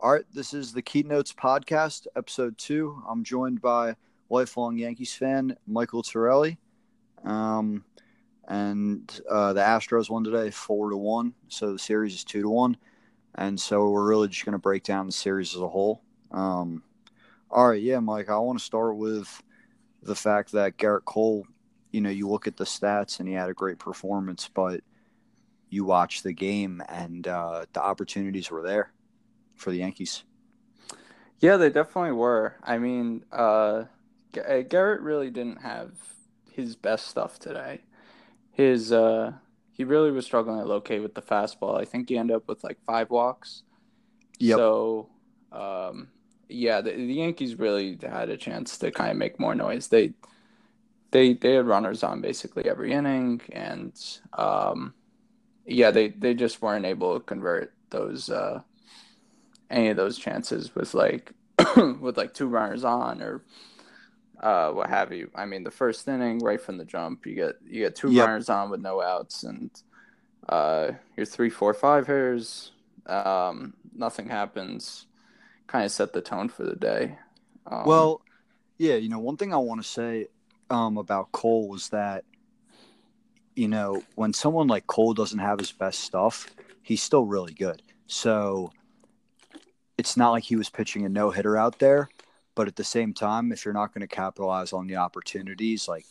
All right, this is the Keynotes podcast, episode two. I'm joined by lifelong Yankees fan Michael Terilli, um, and uh, the Astros won today, four to one. So the series is two to one, and so we're really just going to break down the series as a whole. Um, all right, yeah, Mike, I want to start with the fact that Gerrit Cole. You know, you look at the stats, and he had a great performance, but you watch the game, and uh, the opportunities were there for the Yankees. Yeah, they definitely were. I mean, uh, Gerrit really didn't have his best stuff today. His uh, he really was struggling to locate with the fastball. I think he ended up with like five walks. Yep. So, um, yeah, the, the Yankees really had a chance to kind of make more noise. They they they had runners on basically every inning, and um, yeah, they they just weren't able to convert those uh, any of those chances with like with like two runners on or uh, what have you. I mean, the first inning, right from the jump, you get you get two yep. runners on with no outs, and uh, your three, four, five hitters, um, nothing happens. Kind of set the tone for the day. Um, well, yeah, you know, one thing I want to say um, about Cole was that, you know, when someone like Cole doesn't have his best stuff, he's still really good. So it's not like he was pitching a no hitter out there, but at the same time, if you're not going to capitalize on the opportunities, like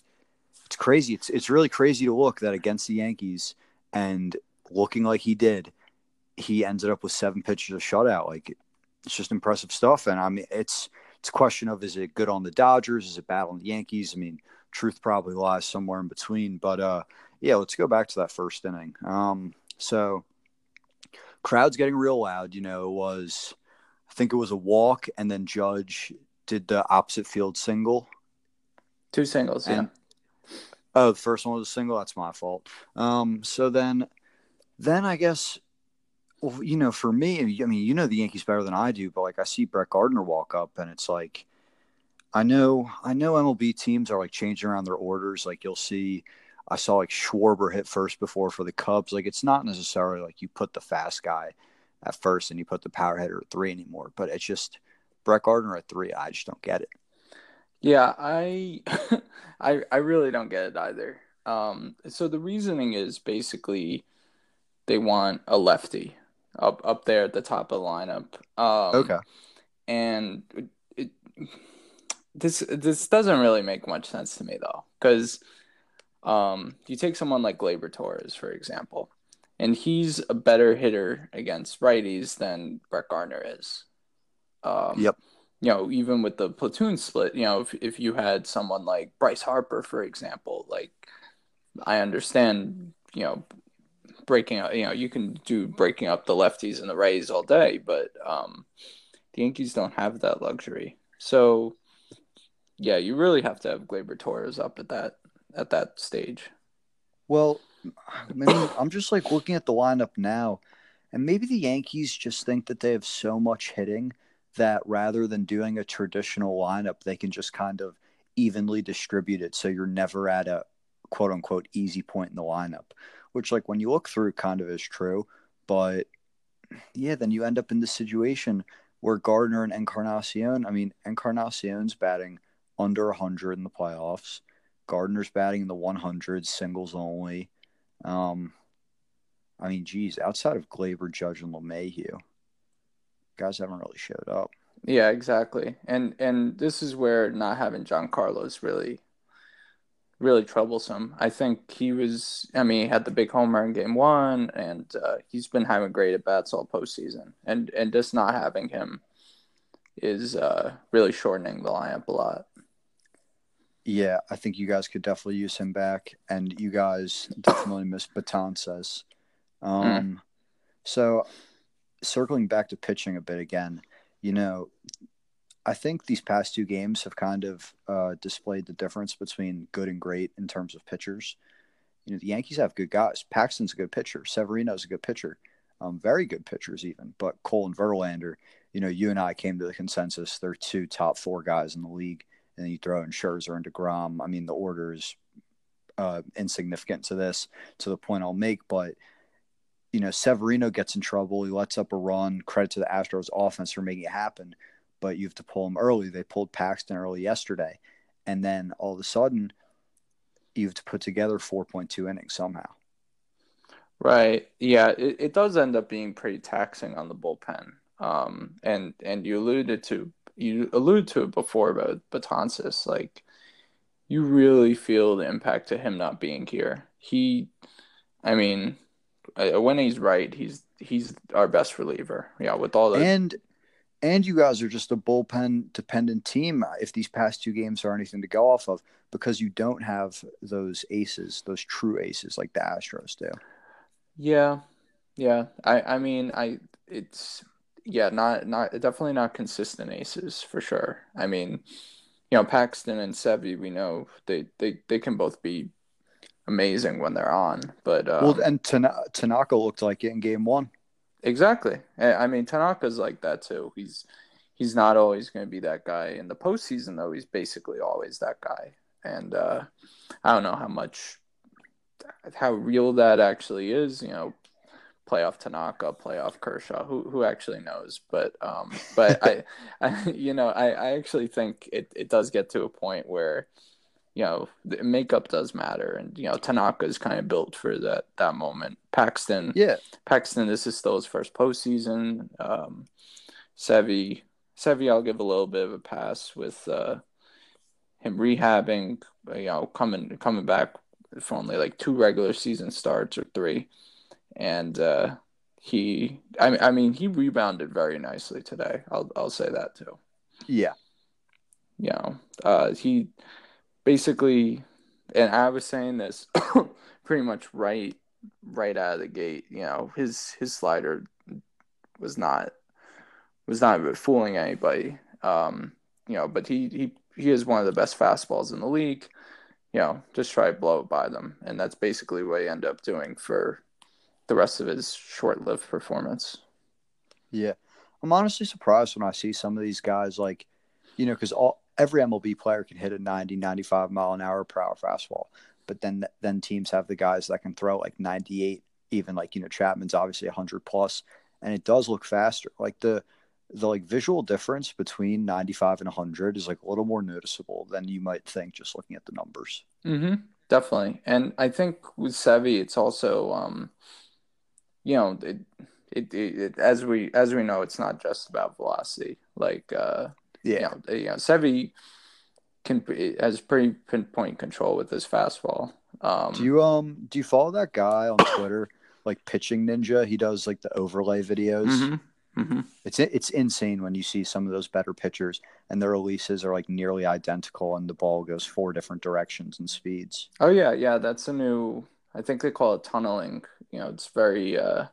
it's crazy. It's it's really crazy to look that against the Yankees and looking like he did, he ended up with seven pitches of shutout. Like it's just impressive stuff. And I mean, it's it's a question of is it good on the Dodgers? Is it bad on the Yankees? I mean, truth probably lies somewhere in between. But uh, yeah, let's go back to that first inning. Um, so crowd's getting real loud. You know, was I think it was a walk, and then Judge did the opposite field single. Two singles, and, yeah. Oh, the first one was a single. That's my fault. Um, so then, then I guess, well, you know, for me, I mean, you know the Yankees better than I do, but like I see Brett Gardner walk up, and it's like, I know, I know MLB teams are like changing around their orders. Like you'll see, I saw like Schwarber hit first before for the Cubs. Like it's not necessarily like you put the fast guy at first and you put the power hitter at three anymore. But it's just Brett Gardner at three. I just don't get it. Yeah, I I I really don't get it either. Um, so the reasoning is basically they want a lefty up up there at the top of the lineup. Um, okay. And it, it, this this doesn't really make much sense to me though, because um, you take someone like Gleyber Torres for example and he's a better hitter against righties than Brett Gardner is. Um, yep. You know, even with the platoon split, you know, if if you had someone like Bryce Harper, for example, like I understand, you know, breaking up, you know, you can do breaking up the lefties and the righties all day, but um, the Yankees don't have that luxury. So, yeah, you really have to have Gleyber Torres up at that at that stage. Well, I mean, I'm just like looking at the lineup now, and maybe the Yankees just think that they have so much hitting that rather than doing a traditional lineup, they can just kind of evenly distribute it so you're never at a quote unquote easy point in the lineup, which, like, when you look through, kind of is true. But yeah, then you end up in the situation where Gardner and Encarnacion, I mean, Encarnacion's batting under 100 in the playoffs. Gardner's batting in the 100s, singles only. Um, I mean, geez, outside of Gleyber, Judge, and LeMahieu, guys haven't really showed up. Yeah, exactly. And and this is where not having Giancarlo is really, really troublesome. I think he was. I mean, he had the big homer in Game One, and uh, he's been having great at bats all postseason. And and just not having him is uh, really shortening the lineup a lot. Yeah, I think you guys could definitely use him back, and you guys definitely miss Betances. Um, mm. So, circling back to pitching a bit again, you know, I think these past two games have kind of uh, displayed the difference between good and great in terms of pitchers. You know, the Yankees have good guys. Paxton's a good pitcher. Severino's a good pitcher. Um, very good pitchers even. But Cole and Verlander, you know, you and I came to the consensus they're two top four guys in the league and you throw in Scherzer and deGrom. I mean, the order is uh, insignificant to this, to the point I'll make. But you know, Severino gets in trouble. He lets up a run. Credit to the Astros offense for making it happen, but you have to pull him early. They pulled Paxton early yesterday, and then all of a sudden, you have to put together 4.2 innings somehow. Right. Yeah, it, it does end up being pretty taxing on the bullpen. Um, and and you alluded to you alluded to it before about Betances. Like, you really feel the impact of him not being here. He, I mean, when he's right, he's he's our best reliever. Yeah, with all that. And and you guys are just a bullpen dependent team. If these past two games are anything to go off of, because you don't have those aces, those true aces like the Astros do. Yeah, yeah. I I mean, I it's yeah, not not definitely not consistent aces for sure. I mean, you know, Paxton and Sevy, we know they they they can both be amazing when they're on, but um, well, and Tan- Tanaka looked like it in game one. Exactly. I mean, Tanaka's like that too. He's he's not always going to be that guy in the postseason, though. He's basically always that guy, and uh, I don't know how much how real that actually is. You know, playoff Tanaka, playoff Kershaw. Who who actually knows? But um, but I, I you know I, I actually think it, it does get to a point where you know the makeup does matter, and you know Tanaka is kind of built for that that moment. Paxton, yeah, Paxton. This is still his first postseason. Um, Sevi, Sevy, I'll give a little bit of a pass with uh, him rehabbing. You know, coming coming back for only like two regular season starts or three and uh, he, I, I mean, he rebounded very nicely today. I'll I'll say that too. Yeah, you know, uh, he basically, and I was saying this pretty much right right out of the gate. You know, his his slider was not was not fooling anybody. Um, you know, but he he he is one of the best fastballs in the league. You know, just try to blow it by them, and that's basically what he ended up doing for the rest of his short-lived performance. Yeah, I'm honestly surprised when I see some of these guys like, you know, because all every MLB player can hit a 90, 95 mile an hour per hour fastball, but then then teams have the guys that can throw like 98, even like you know Chapman's obviously 100 plus, and it does look faster. Like the the like visual difference between 95 and 100 is like a little more noticeable than you might think just looking at the numbers. Mm-hmm. Definitely, and I think with Sevy, it's also um, you know, it, it, it, it, as we as we know, it's not just about velocity. Like, uh, yeah, you know, you know Sevy can has pretty pinpoint control with his fastball. Um, do you um do you follow that guy on Twitter, like Pitching Ninja? He does like the overlay videos. Mm-hmm. Mm-hmm. It's it's insane when you see some of those better pitchers and their releases are like nearly identical, and the ball goes four different directions and speeds. Oh yeah, yeah, that's a new I think they call it tunneling. You know, it's very uh,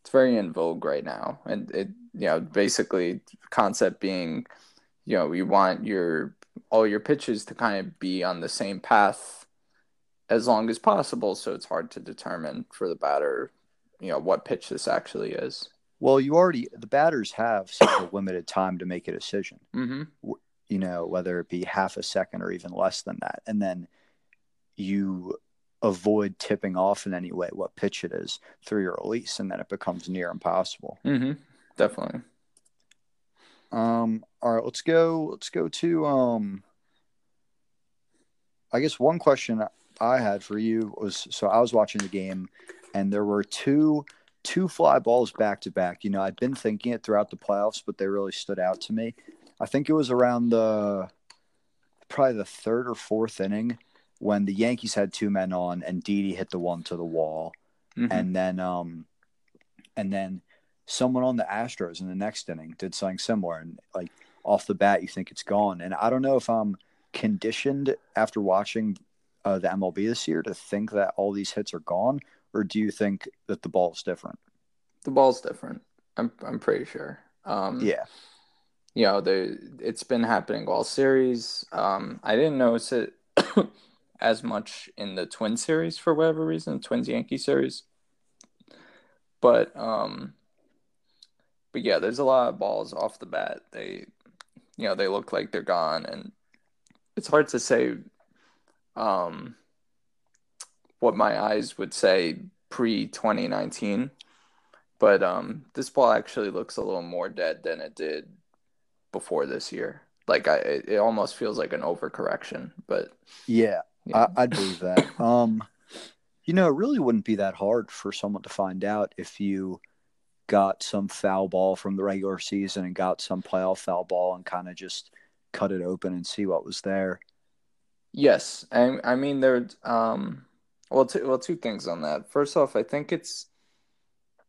it's very in vogue right now, and it you know basically concept being, you know, you want your all your pitches to kind of be on the same path as long as possible, so it's hard to determine for the batter, you know, what pitch this actually is. Well, you already the batters have such a limited time to make a decision. Mm-hmm. You know, whether it be half a second or even less than that, and then you avoid tipping off in any way what pitch it is through your release, and then it becomes near impossible. Mm-hmm. Definitely. Um. All right. Let's go. Let's go to um. I guess one question I had for you was so I was watching the game, and there were two two fly balls back to back. You know, I'd been thinking it throughout the playoffs, but they really stood out to me. I think it was around the probably the third or fourth inning when the Yankees had two men on and Didi hit the one to the wall, mm-hmm. and then um, and then someone on the Astros in the next inning did something similar, and like off the bat you think it's gone. And I don't know if I'm conditioned after watching uh, the MLB this year to think that all these hits are gone, or do you think that the ball's different? The ball's different. I'm I'm pretty sure. Um, yeah. You know, the it's been happening all series. Um, I didn't notice it as much in the Twin series for whatever reason, Twins Yankee series. But um but yeah, there's a lot of balls off the bat. They you know, they look like they're gone and it's hard to say um what my eyes would say pre 2019 but um, this ball actually looks a little more dead than it did before this year. Like I, it, almost feels like an overcorrection. But Yeah, yeah, I, I'd believe that. Um, you know, it really wouldn't be that hard for someone to find out if you got some foul ball from the regular season and got some playoff foul ball and kind of just cut it open and see what was there. yes. I, I mean, there. Um, well, two, well, two things on that. First off, I think it's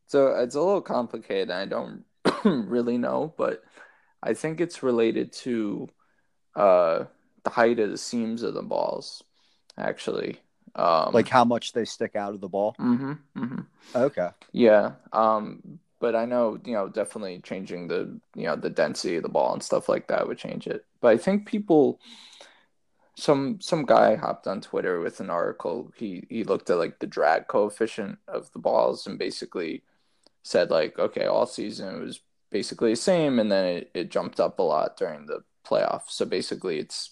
so it's a little complicated. I don't really know, but I think it's related to uh the height of the seams of the balls, actually. Um, Like how much they stick out of the ball. hmm hmm Okay. Yeah. Um, but I know, you know, definitely changing the, you know, the density of the ball and stuff like that would change it. But I think people, some some guy hopped on Twitter with an article. He he looked at like the drag coefficient of the balls and basically said like, okay, all season it was basically the same, and then it, it jumped up a lot during the playoffs. So basically, it's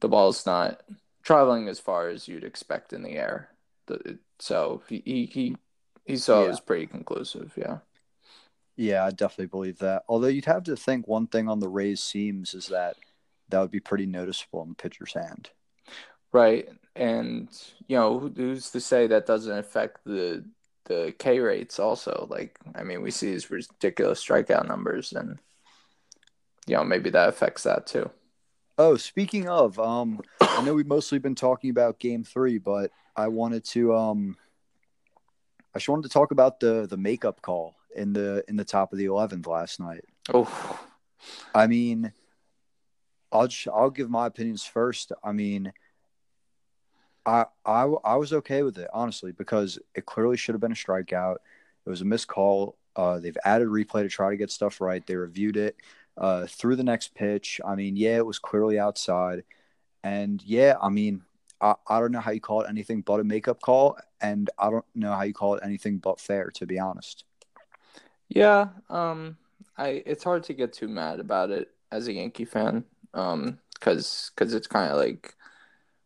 the ball's not traveling as far as you'd expect in the air. So he he he, saw it was pretty conclusive. Yeah. Yeah, I definitely believe that. Although you'd have to think one thing on the raised seams is that that would be pretty noticeable in the pitcher's hand. Right. And you know, who's to say that doesn't affect the the K rates also? Like, I mean, we see these ridiculous strikeout numbers and you know, maybe that affects that too. Oh, speaking of, um, I know we've mostly been talking about Game Three, but I wanted to, um, I just wanted to talk about the the makeup call in the in the top of the eleventh last night. Oh, I mean, I'll just, I'll give my opinions first. I mean, I I I was okay with it honestly because it clearly should have been a strikeout. It was a missed call. Uh, they've added replay to try to get stuff right. They reviewed it uh, through the next pitch. I mean, yeah, it was clearly outside, and yeah, I mean, I, I don't know how you call it anything but a makeup call, and I don't know how you call it anything but fair, to be honest. yeah. Um, I it's hard to get too mad about it as a Yankee fan. Um, because because it's kind of like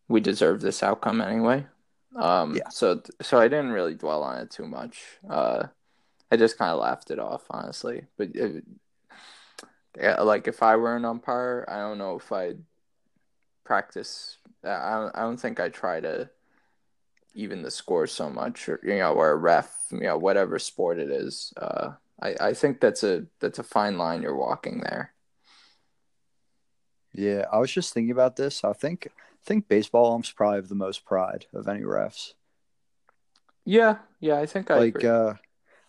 we deserve this outcome anyway. Um, Yeah. so so I didn't really dwell on it too much. Uh, I just kind of laughed it off, honestly. But it, yeah, like if I were an umpire, I don't know if I'd practice. I don't, I don't think I'd try to even the score so much, or you know, or a ref, you know, whatever sport it is. Uh, I I think that's a that's a fine line you're walking there. Yeah, I was just thinking about this. I think I think baseball umps probably have the most pride of any refs. Yeah, yeah, I think I like agree. uh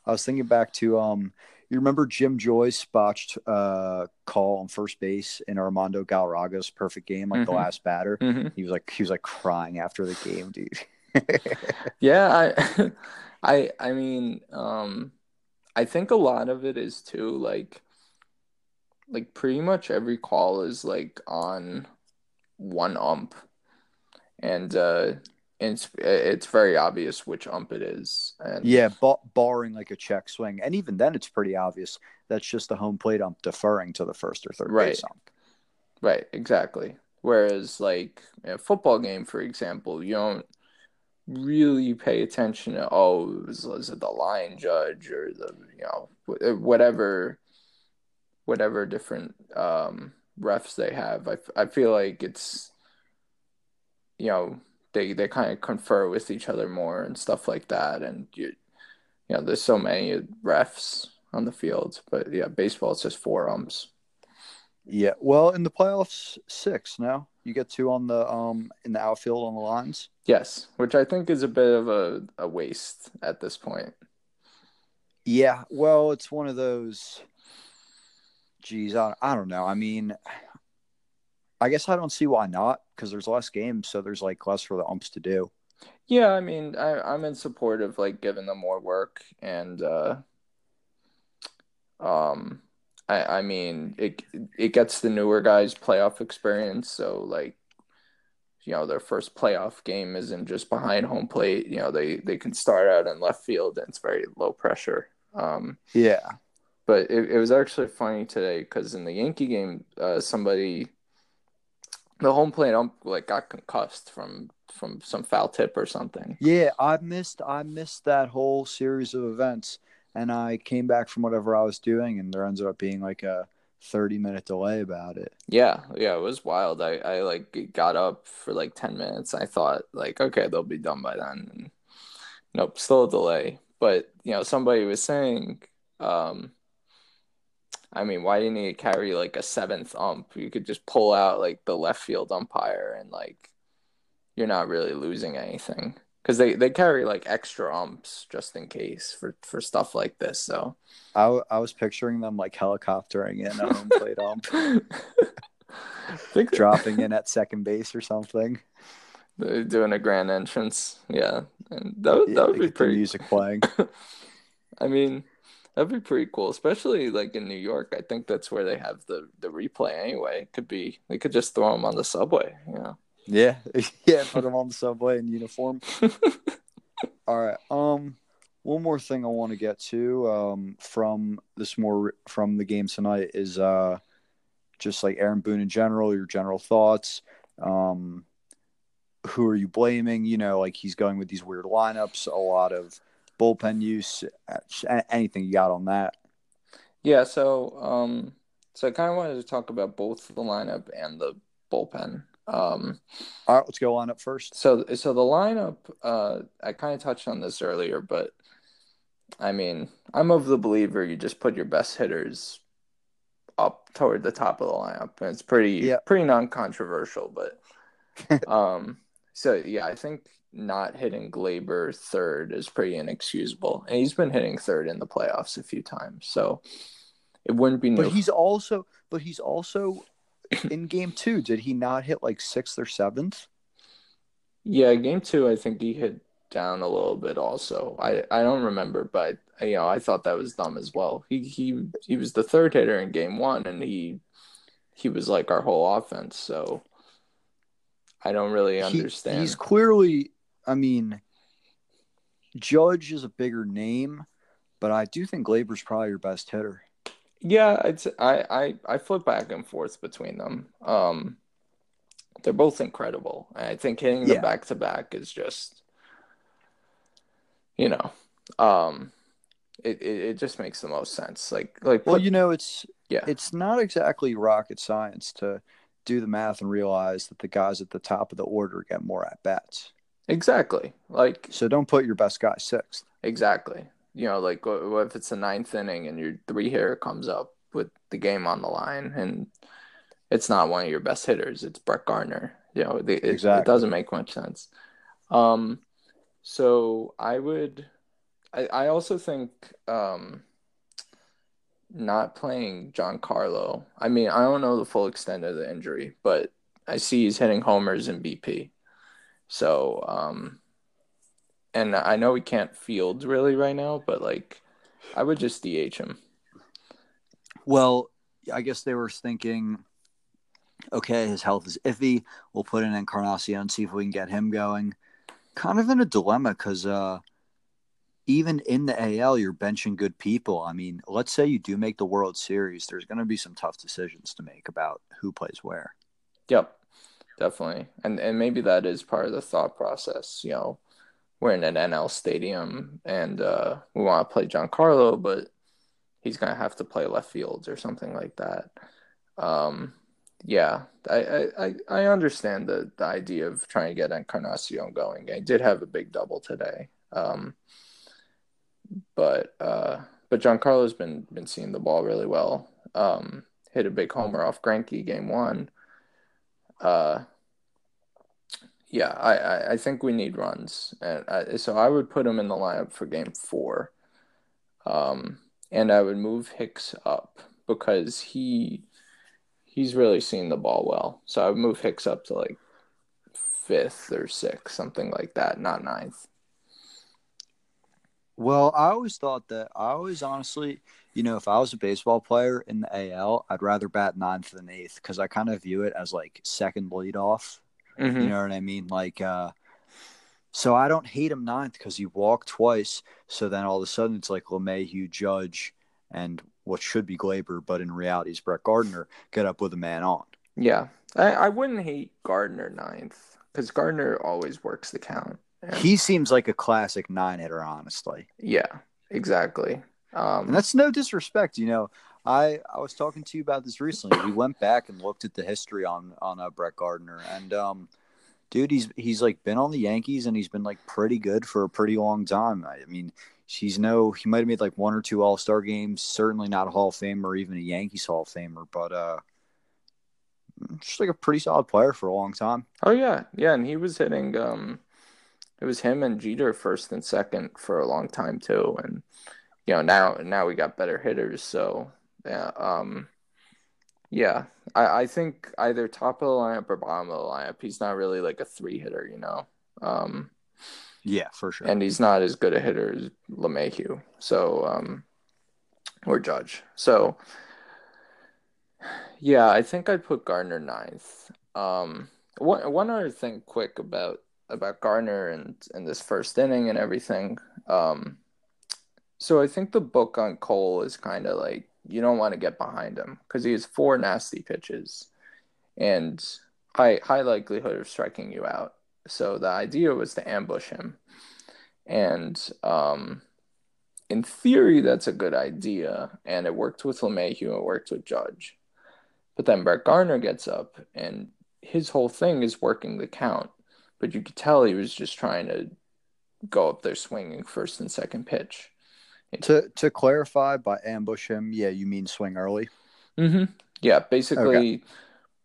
I was thinking back to um you remember Jim Joyce botched uh call on first base in Armando Galarraga's perfect game, like the Mhm. last batter. hmm He was like he was like crying after the game, dude. Yeah, I I I mean, um I think a lot of it is too like like pretty much every call is like on one ump and uh it's it's very obvious which ump it is and yeah, ba- barring like a check swing, and even then it's pretty obvious that's just the home plate ump deferring to the first or third Right. base ump. right exactly whereas like a football game for example you don't really pay attention to oh was, was it the line judge or the you know whatever whatever different um refs they have I I feel like it's you know they they kind of confer with each other more and stuff like that and you you know there's so many refs on the field but yeah baseball is just four umps Yeah, well, in the playoffs, six now. You get two on the um in the outfield on the lines. Yes, which I think is a bit of a, a waste at this point. Yeah, well, it's one of those. Geez, I, I don't know. I mean, I guess I don't see why not because there's less games, so there's like less for the umps to do. Yeah, I mean, I, I'm in support of like giving them more work and uh um I I mean it it gets the newer guys playoff experience, so like you know, their first playoff game isn't just behind home plate. You know, they they can start out in left field and it's very low pressure. Um Yeah, But it, it was actually funny today because in the Yankee game, uh, somebody, the home plate ump like got concussed from from some foul tip or something. yeah. I missed I missed that whole series of events, and I came back from whatever I was doing, and there ended up being like a 30 minute delay about it. Yeah, yeah, it was wild. I, I like got up for like 10 minutes. I thought like, okay, they'll be done by then. And nope, still a delay. But you know, somebody was saying, um, I mean, why do you need to carry like a seventh ump? You could just pull out like the left field umpire and like you're not really losing anything because they, they carry like extra umps just in case for, for stuff like this. So I, I was picturing them like helicoptering in a home plate ump, dropping in at second base or something. They're doing a grand entrance, yeah, and that would, yeah, that would be pretty. Music playing. I mean, that'd be pretty cool, especially like in New York. I think that's where they have the the replay anyway. It could be they could just throw them on the subway, you know. Yeah, yeah, put them on the subway in uniform. All right. Um, one more thing I want to get to um from this more from the game tonight is uh just like Aaron Boone in general, your general thoughts. Um, who are you blaming? You know, like he's going with these weird lineups, a lot of bullpen use. Anything you got on that? Yeah. So, um, so I kind of wanted to talk about both the lineup and the bullpen. Um, All right, let's go on up first. So, so the lineup, uh, I kind of touched on this earlier, but I mean, I'm of the believer you just put your best hitters up toward the top of the lineup, and it's pretty, yeah. pretty non-controversial. But, um, so yeah, I think not hitting Gleyber third is pretty inexcusable, and he's been hitting third in the playoffs a few times, so it wouldn't be. But he's also, but he's also in game two, did he not hit like sixth or seventh? Yeah, game two, I think he hit down a little bit. Also, I I don't remember, but you know, I thought that was dumb as well. He he he was the third hitter in game one, and he he was like our whole offense. So I don't really understand. He, he's clearly, I mean, Judge is a bigger name, but I do think Gleyber's probably your best hitter. Yeah, it's I, I I flip back and forth between them. Um, they're both incredible. I think hitting them back to back is just, you know, um, it, it it just makes the most sense. Like like well, you know, it's yeah, it's not exactly rocket science to do the math and realize that the guys at the top of the order get more at bats. Exactly. Like so, don't put your best guy sixth. Exactly you know, like what if it's the ninth inning and your three hitter comes up with the game on the line and it's not one of your best hitters, it's Brett Gardner. You know, it, exactly. it doesn't make much sense. Um, so I would, I, I also think um, not playing Giancarlo. I mean, I don't know the full extent of the injury, but I see he's hitting homers in BP. So um, and I know he can't field really right now, but like I would just DH him. Well, I guess they were thinking, okay, his health is iffy. We'll put in Encarnacion, and see if we can get him going. Kind of in a dilemma because uh, even in the AL, you're benching good people. I mean, let's say you do make the World Series, there's going to be some tough decisions to make about who plays where. Yep, definitely, and and maybe that is part of the thought process. You know we're in an NL stadium and uh, we want to play Giancarlo, but he's gonna have to play left fields or something like that. Um, yeah, I, I I understand the, the idea of trying to get Encarnacion going. I did have a big double today, um, but uh, but Giancarlo's been been seeing the ball really well. Um, hit a big homer off Greinke game one. Uh, yeah, I, I, I think we need runs, and I, so I would put him in the lineup for Game Four, um, and I would move Hicks up because he he's really seen the ball well. So I would move Hicks up to like fifth or sixth, something like that, not ninth. Well, I always thought that I always honestly, you know, if I was a baseball player in the AL, I'd rather bat ninth than eighth because I kind of view it as like second lead off Mm-hmm. You know what I mean? Like, uh, so I don't hate him ninth because he walked twice. So then all of a sudden it's like LeMahieu, Judge, and what should be Gleyber, but in reality is Brett Gardner get up with a man on. Yeah, I, I wouldn't hate Gardner ninth because Gardner always works the count. And... He seems like a classic nine hitter, honestly. Yeah, exactly. Um, And that's no disrespect, you know. I I was talking to you about this recently. We went back and looked at the history on on uh, Brett Gardner, and um, dude, he's he's like been on the Yankees and he's been like pretty good for a pretty long time. I, I mean, he's no he might have made like one or two All Star games. Certainly not a Hall of Famer or even a Yankees Hall of Famer, but uh, just like a pretty solid player for a long time. oh yeah, yeah, and he was hitting. Um, it was him and Jeter first and second for a long time too, and you know now now we got better hitters. So yeah, um, yeah, I I think either top of the lineup or bottom of the lineup. He's not really like a three hitter, you know. Um, Yeah, for sure. and he's not as good a hitter as LeMahieu. So, um, or Judge. So, yeah, I think I'd put Gardner ninth. Um, one one other thing, quick about about Gardner and and this first inning and everything. Um, so I think the book on Cole is kind of like you don't want to get behind him because he has four nasty pitches, and high high likelihood of striking you out. So the idea was to ambush him. And um, in theory, that's a good idea. And it worked with LeMahieu, it worked with Judge. But then Brett Gardner gets up, and his whole thing is working the count. But you could tell he was just trying to go up there swinging first and second pitch. To to clarify, by ambush him, yeah, you mean swing early. Mm-hmm. Yeah, basically.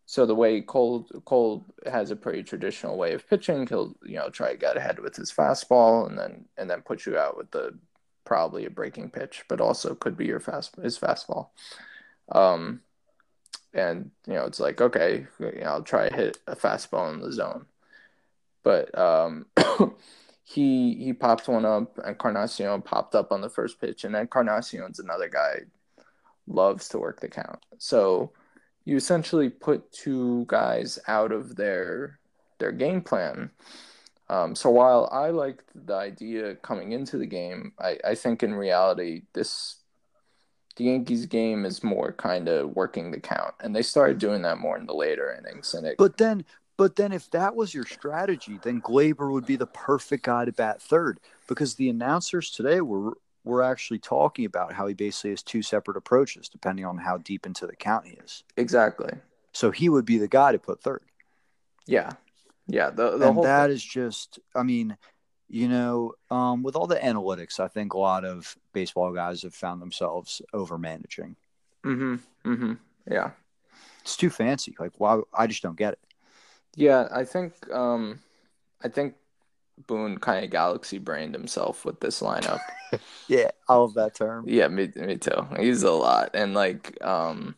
So the way Cole Cole has a pretty traditional way of pitching, he'll you know try to get ahead with his fastball and then and then put you out with the probably a breaking pitch, but also could be your fast his fastball. Um, and you know it's like okay, you know, I'll try to hit a fastball in the zone, but um, he he popped one up and Carnacion popped up on the first pitch, and then Carnacion's another guy loves to work the count, so you essentially put two guys out of their their game plan. Um, so while I liked the idea coming into the game, I, I think in reality this the Yankees game is more kind of working the count, and they started doing that more in the later innings. And it, But then, but then, if that was your strategy, then Gleyber would be the perfect guy to bat third because the announcers today were were actually talking about how he basically has two separate approaches depending on how deep into the count he is. exactly, So he would be the guy to put third, yeah, yeah. The the and that is just, I mean, you know, um, with all the analytics, I think a lot of baseball guys have found themselves over managing. mm-hmm, mm-hmm, yeah. It's too fancy. Like, why? I just don't get it. Yeah, I think um, I think Boone kind of galaxy brained himself with this lineup. Yeah, I love that term. yeah, me me too. He's a lot, and like um,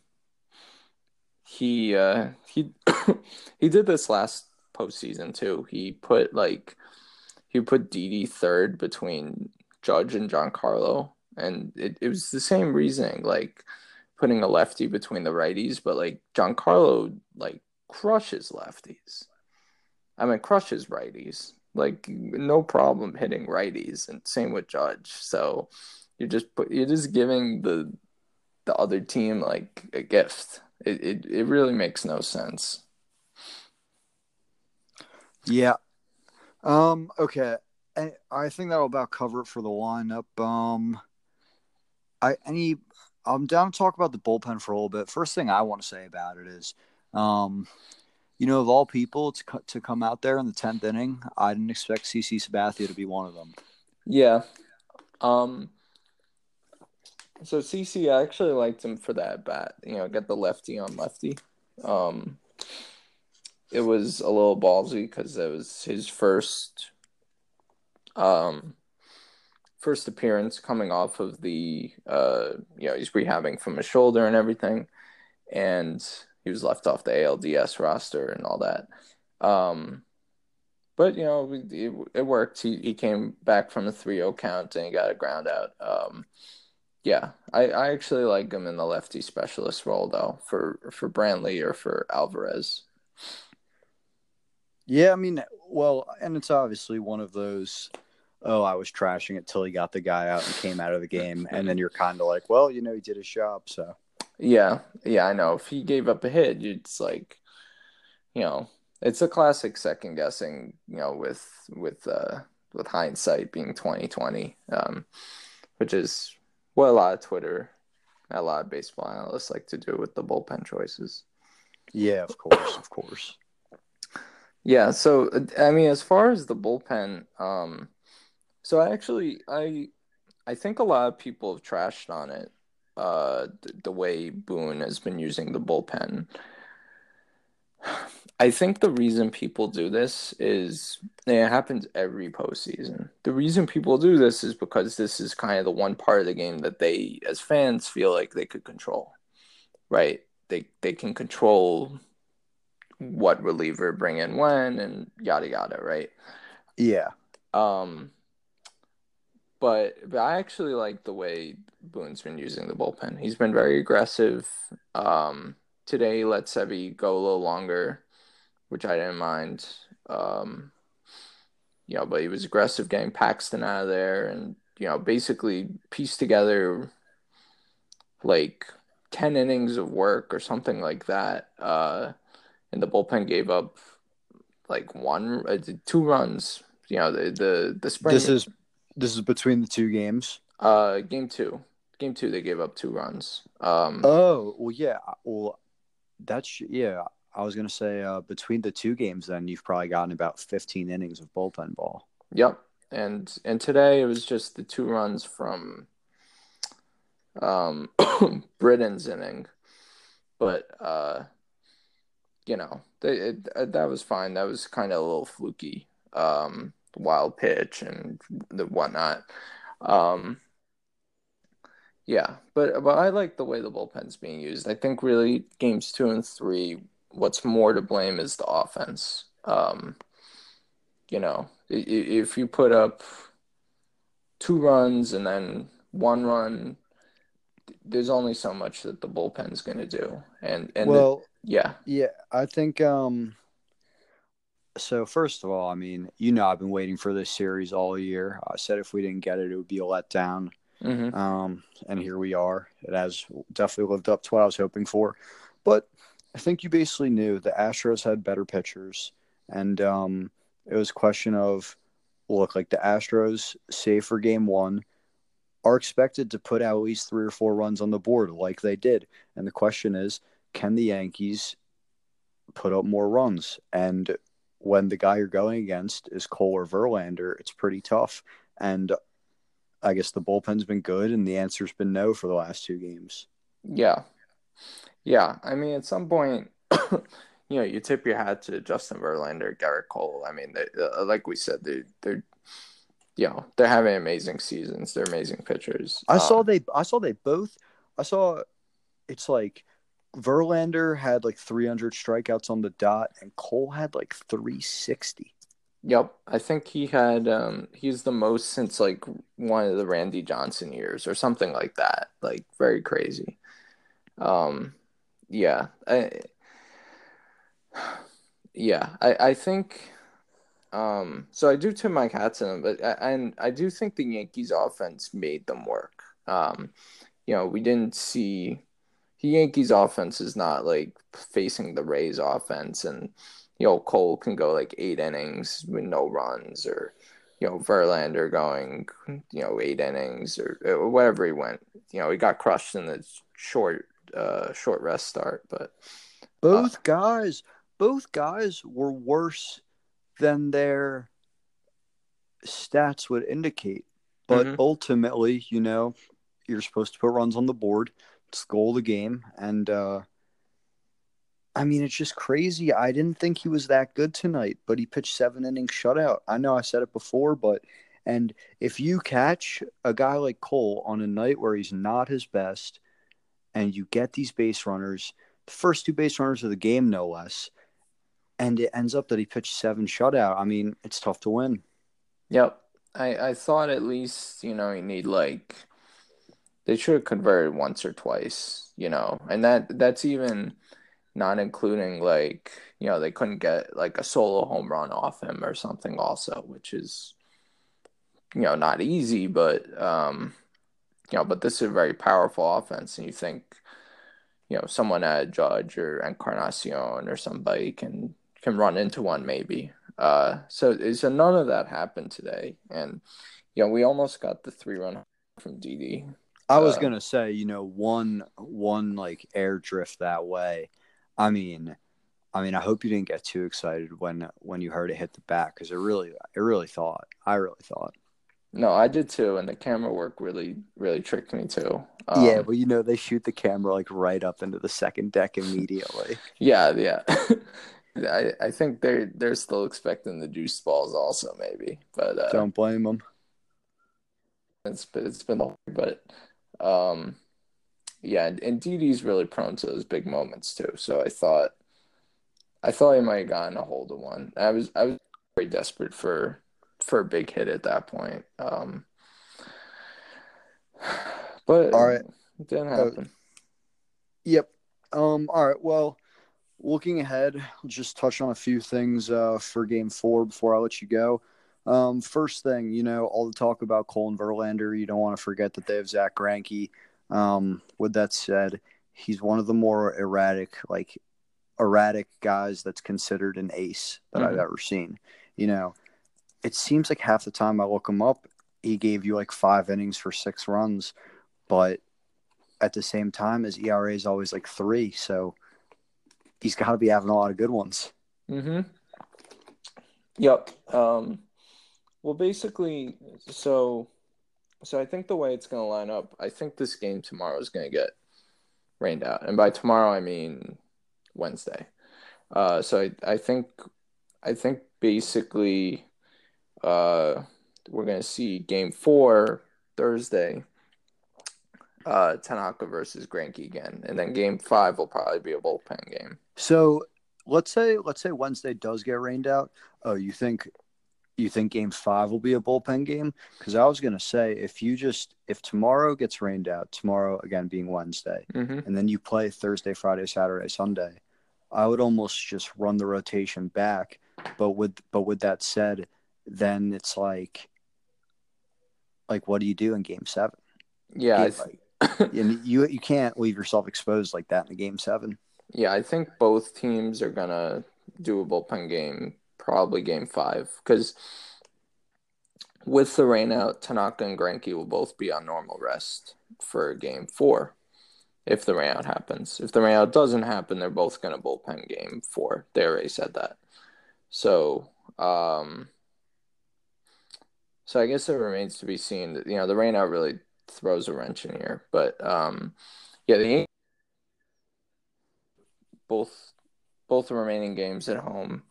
he uh he he did this last postseason too. He put like he put Didi third between Judge and Giancarlo, and it, it was the same reasoning, like putting a lefty between the righties, but like Giancarlo like crushes lefties. I mean, crushes righties. Like no problem hitting righties, and same with Judge. So you're just put, you're just giving the the other team like a gift. It it, it really makes no sense. Yeah. Um. Okay. I, I think that'll about cover it for the lineup. Um. I any. I'm down to talk about the bullpen for a little bit. First thing I want to say about it is, um, you know, of all people to to come out there in the tenth inning, I didn't expect CC Sabathia to be one of them. Yeah. Um. So CC, I actually liked him for that bat. You know, get the lefty on lefty. Um. It was a little ballsy because it was his first, um, first appearance coming off of the, uh, you know, he's rehabbing from his shoulder and everything, and he was left off the ALDS roster and all that. Um, but you know, it, it worked. He he came back from a 3-0 count and he got a ground out. Um, yeah, I, I actually like him in the lefty specialist role though for for Brantley or for Alvarez. Yeah, I mean, well, and it's obviously one of those. Oh, I was trashing it till he got the guy out and came out of the game, and then you're kind of like, well, you know, he did his job, so. Yeah, yeah, I know. If he gave up a hit, it's like, you know, it's a classic second guessing. You know, with with uh with hindsight being twenty twenty, um, which is what a lot of Twitter, a lot of baseball analysts like to do with the bullpen choices. Yeah, of course, of course. Yeah, so I mean, as far as the bullpen, um, so I actually I I think a lot of people have trashed on it, uh, the, way Boone has been using the bullpen. I think the reason people do this is it happens every postseason. The reason people do this is because this is kind of the one part of the game that they, as fans, feel like they could control, right? They they can control what reliever bring in when and yada yada, right? Yeah. Um, but but I actually like the way Boone's been using the bullpen. He's been very aggressive. Um, today he let Sevi go a little longer, which I didn't mind. Um, you know, but he was aggressive getting Paxton out of there and, you know, basically pieced together like 10 innings of work or something like that. Uh, and the bullpen gave up like one, uh, two runs. You know, the, the, the spring. This is this is between the two games. Uh, game two, game two, they gave up two runs. Um, oh well, yeah. Well, that's yeah. I was gonna say uh, between the two games, then you've probably gotten about fifteen innings of bullpen ball. Yep, and and today it was just the two runs from um Britton's inning, but uh, you know, they, it, that was fine. That was kind of a little fluky. Um, wild pitch and the whatnot. Um, yeah, but but I like the way the bullpen's being used. I think really games two and three, what's more to blame is the offense. Um, you know, if you put up two runs and then one run, there's only so much that the bullpen's going to do. And and well, the, yeah, yeah, I think um, so first of all, I mean, you know, I've been waiting for this series all year. I said if we didn't get it, it would be a letdown. Mm-hmm. Um, and here we are. It has definitely lived up to what I was hoping for. But I think you basically knew the Astros had better pitchers, and um, it was a question of look like the Astros, save for game one, are expected to put out at least three or four runs on the board like they did. And the question is, can the Yankees put up more runs? And when the guy you're going against is Cole or Verlander, it's pretty tough. And I guess the bullpen's been good, and the answer's been no for the last two games. Yeah, yeah. I mean, at some point, you know, you tip your hat to Justin Verlander, Gerrit Cole. I mean, they, uh, like we said, they, they're, you know, they're having amazing seasons. They're amazing pitchers. I um, saw they, I saw they both. I saw, it's like Verlander had like 300 strikeouts on the dot, and Cole had like 360. Yep, I think he had um he's the most since like one of the Randy Johnson years or something like that. Like very crazy. Um yeah. I yeah, I I think um so I do tip my hats to them, but I, and I do think the Yankees offense made them work. Um you know, we didn't see Yankees offense is not like facing the Rays offense and you know Cole can go like eight innings with no runs or you know Verlander going you know eight innings or, or whatever he went. You know he got crushed in the short uh short rest start but both uh, guys both guys were worse than their stats would indicate. But mm-hmm. ultimately you know you're supposed to put runs on the board it's the game. And uh, I mean, it's just crazy. I didn't think he was that good tonight, but he pitched seven innings shutout. I know I said it before, but and if you catch a guy like Cole on a night where he's not his best, and you get these base runners, the first two base runners of the game, no less, and it ends up that he pitched seven shutout. I mean, it's tough to win. Yep. I, I thought at least, you know, you need like they should have converted once or twice, you know, and that that's even not including like you know they couldn't get like a solo home run off him or something also, which is you know not easy, but um, you know, but this is a very powerful offense, and you think you know someone at Judge or Encarnacion or somebody can can run into one maybe. Uh, so so none of that happened today, and you know we almost got the three run from Didi I was Uh, gonna say, you know, one one like air drift that way. I mean, I mean, I hope you didn't get too excited when when you heard it hit the back because it really, it really thought. I really thought. No, I did too, and the camera work really, really tricked me too. yeah, Um, but you know, they shoot the camera like right up into the second deck immediately. yeah, yeah. I I think they're they're still expecting the juice balls also maybe, but uh, Don't blame them. it's been it's been but um yeah, and, and Didi's really prone to those big moments too. So I thought I thought he might have gotten a hold of one. I was I was very desperate for for a big hit at that point. Um but All right. it didn't Uh, happen. Yep. Um. All right. Well, looking ahead, I'll just touch on a few things uh, for Game Four before I let you go. Um, first thing, you know, all the talk about Cole and Verlander, you don't want to forget that they have Zack Greinke. Um, with that said, he's one of the more erratic, like erratic guys that's considered an ace that I've Mhm. ever seen. You know, it seems like half the time I look him up, he gave you like five innings for six runs, but at the same time, his ERA is always like three, so he's got to be having a lot of good ones. Mm-hmm. Yep. Um, well, basically, so so I think the way it's going to line up, I think this game tomorrow is going to get rained out, and by tomorrow I mean Wednesday. Uh, so I I think I think basically, uh, we're going to see Game Four Thursday. Uh, Tanaka versus Greinke again, and then Game Five will probably be a bullpen game. So let's say let's say Wednesday does get rained out. Oh, you think you think Game Five will be a bullpen game? Because I was gonna say if you just if tomorrow gets rained out, tomorrow again being Wednesday, Mm-hmm. and then you play Thursday, Friday, Saturday, Sunday, I would almost just run the rotation back. But with but with that said, then it's like like what do you do in Game Seven? Yeah, Game- th- and you you can't leave yourself exposed like that in a game seven. Yeah, I think both teams are gonna do a bullpen game, probably game five, because with the rain out, Tanaka and Greinke will both be on normal rest for game four. If the rainout happens, if the rainout doesn't happen, they're both gonna bullpen game four. They already said that. So, um, so I guess it remains to be seen. That you know the rainout really throws a wrench in here, but um, yeah, the both both the remaining games at home,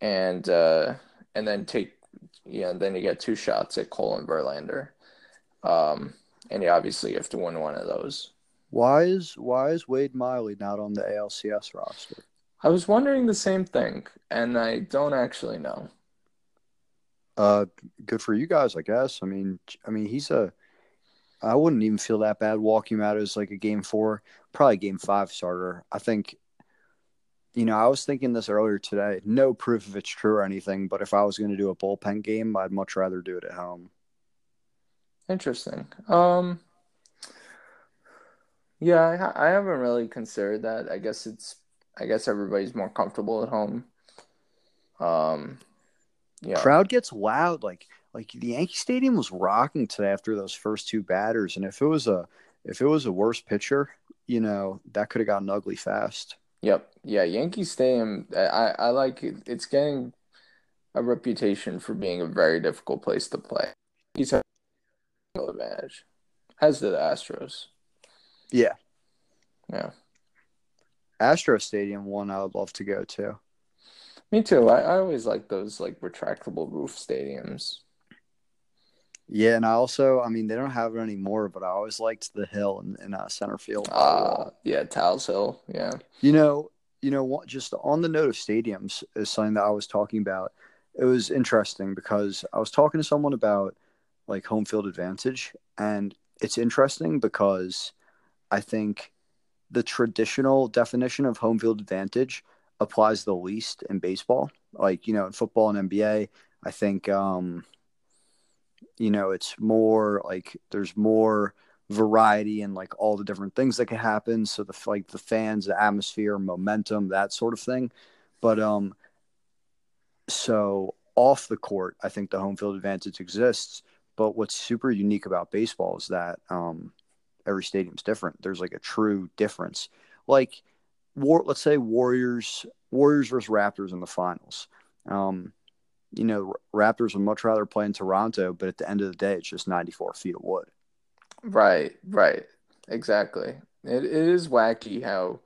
and uh, and then take you know then you get two shots at Cole and Verlander, um, and you obviously have to win one of those. Why is why is Wade Miley not on the ALCS roster? I was wondering the same thing, and I don't actually know. Uh, good for you guys, I guess. I mean, I mean he's a. I wouldn't even feel that bad walking him out as like a game four, probably game five starter. I think. You know, I was thinking this earlier today. No proof if it's true or anything, but if I was going to do a bullpen game, I'd much rather do it at home. Interesting. Um, yeah, I, ha- I haven't really considered that. I guess it's I guess everybody's more comfortable at home. Um, yeah. crowd gets loud like like the Yankee Stadium was rocking today after those first two batters and if it was a if it was a worse pitcher you know that could have gotten ugly fast Yep. Yeah, Yankee Stadium, I, I like it. It's getting a reputation for being a very difficult place to play. He's real advantage, as do the Astros. yeah Yeah. Astro Stadium one I would love to go to Me too. I, I always like those like retractable roof stadiums. Yeah and I also I mean they don't have it anymore but I always liked the hill in, in uh, center field Uh yeah, Tal's Hill. Yeah. You know, you know what? Just on the note of stadiums is something that I was talking about. It was interesting because I was talking to someone about like home field advantage, and it's interesting because I think the traditional definition of home field advantage applies the least in baseball. Like you know, in football and NBA, I think um, you know it's more like there's more variety and like all the different things that can happen so the like the fans the atmosphere momentum that sort of thing but um so off the court i think the home field advantage exists but what's super unique about baseball is that um every stadium's different. There's like a true difference. Like war, let's say Warriors, Warriors versus Raptors in the finals. Um, you know, Raptors would much rather play in Toronto, but at the end of the day, it's just 94 feet of wood. Right, right, exactly. It, it is wacky how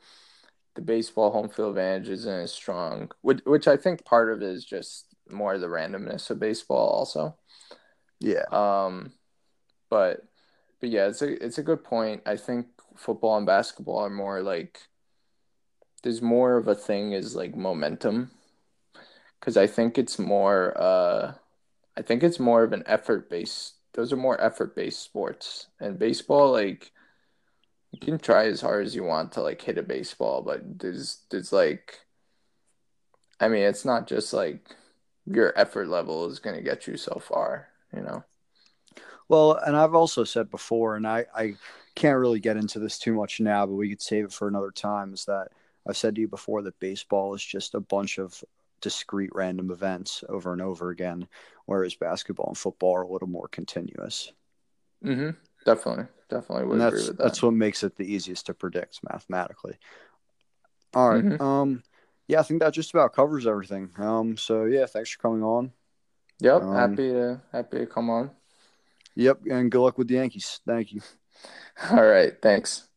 the baseball home field advantage isn't as strong, which, which I think part of it is just more the randomness of baseball, also. Yeah. Um, but but yeah, it's a it's a good point. I think football and basketball are more like there's more of a thing is like momentum because I think it's more uh I think it's more of an effort based those are more effort based sports. And baseball like you can try as hard as you want to like hit a baseball but there's there's like I mean it's not just like your effort level is going to get you so far you know? Well and I've also said before and I I can't really get into this too much now but we could save it for another time is that I've said to you before that baseball is just a bunch of discrete random events over and over again, whereas basketball and football are a little more continuous. Mm-hmm. Definitely, definitely would and agree with that. That's what makes it the easiest to predict mathematically. All right. mm-hmm. Um, yeah, I think that just about covers everything. Um, so yeah, thanks for coming on. Yep, um, happy to happy to come on. Yep, and good luck with the Yankees. Thank you. All right, thanks.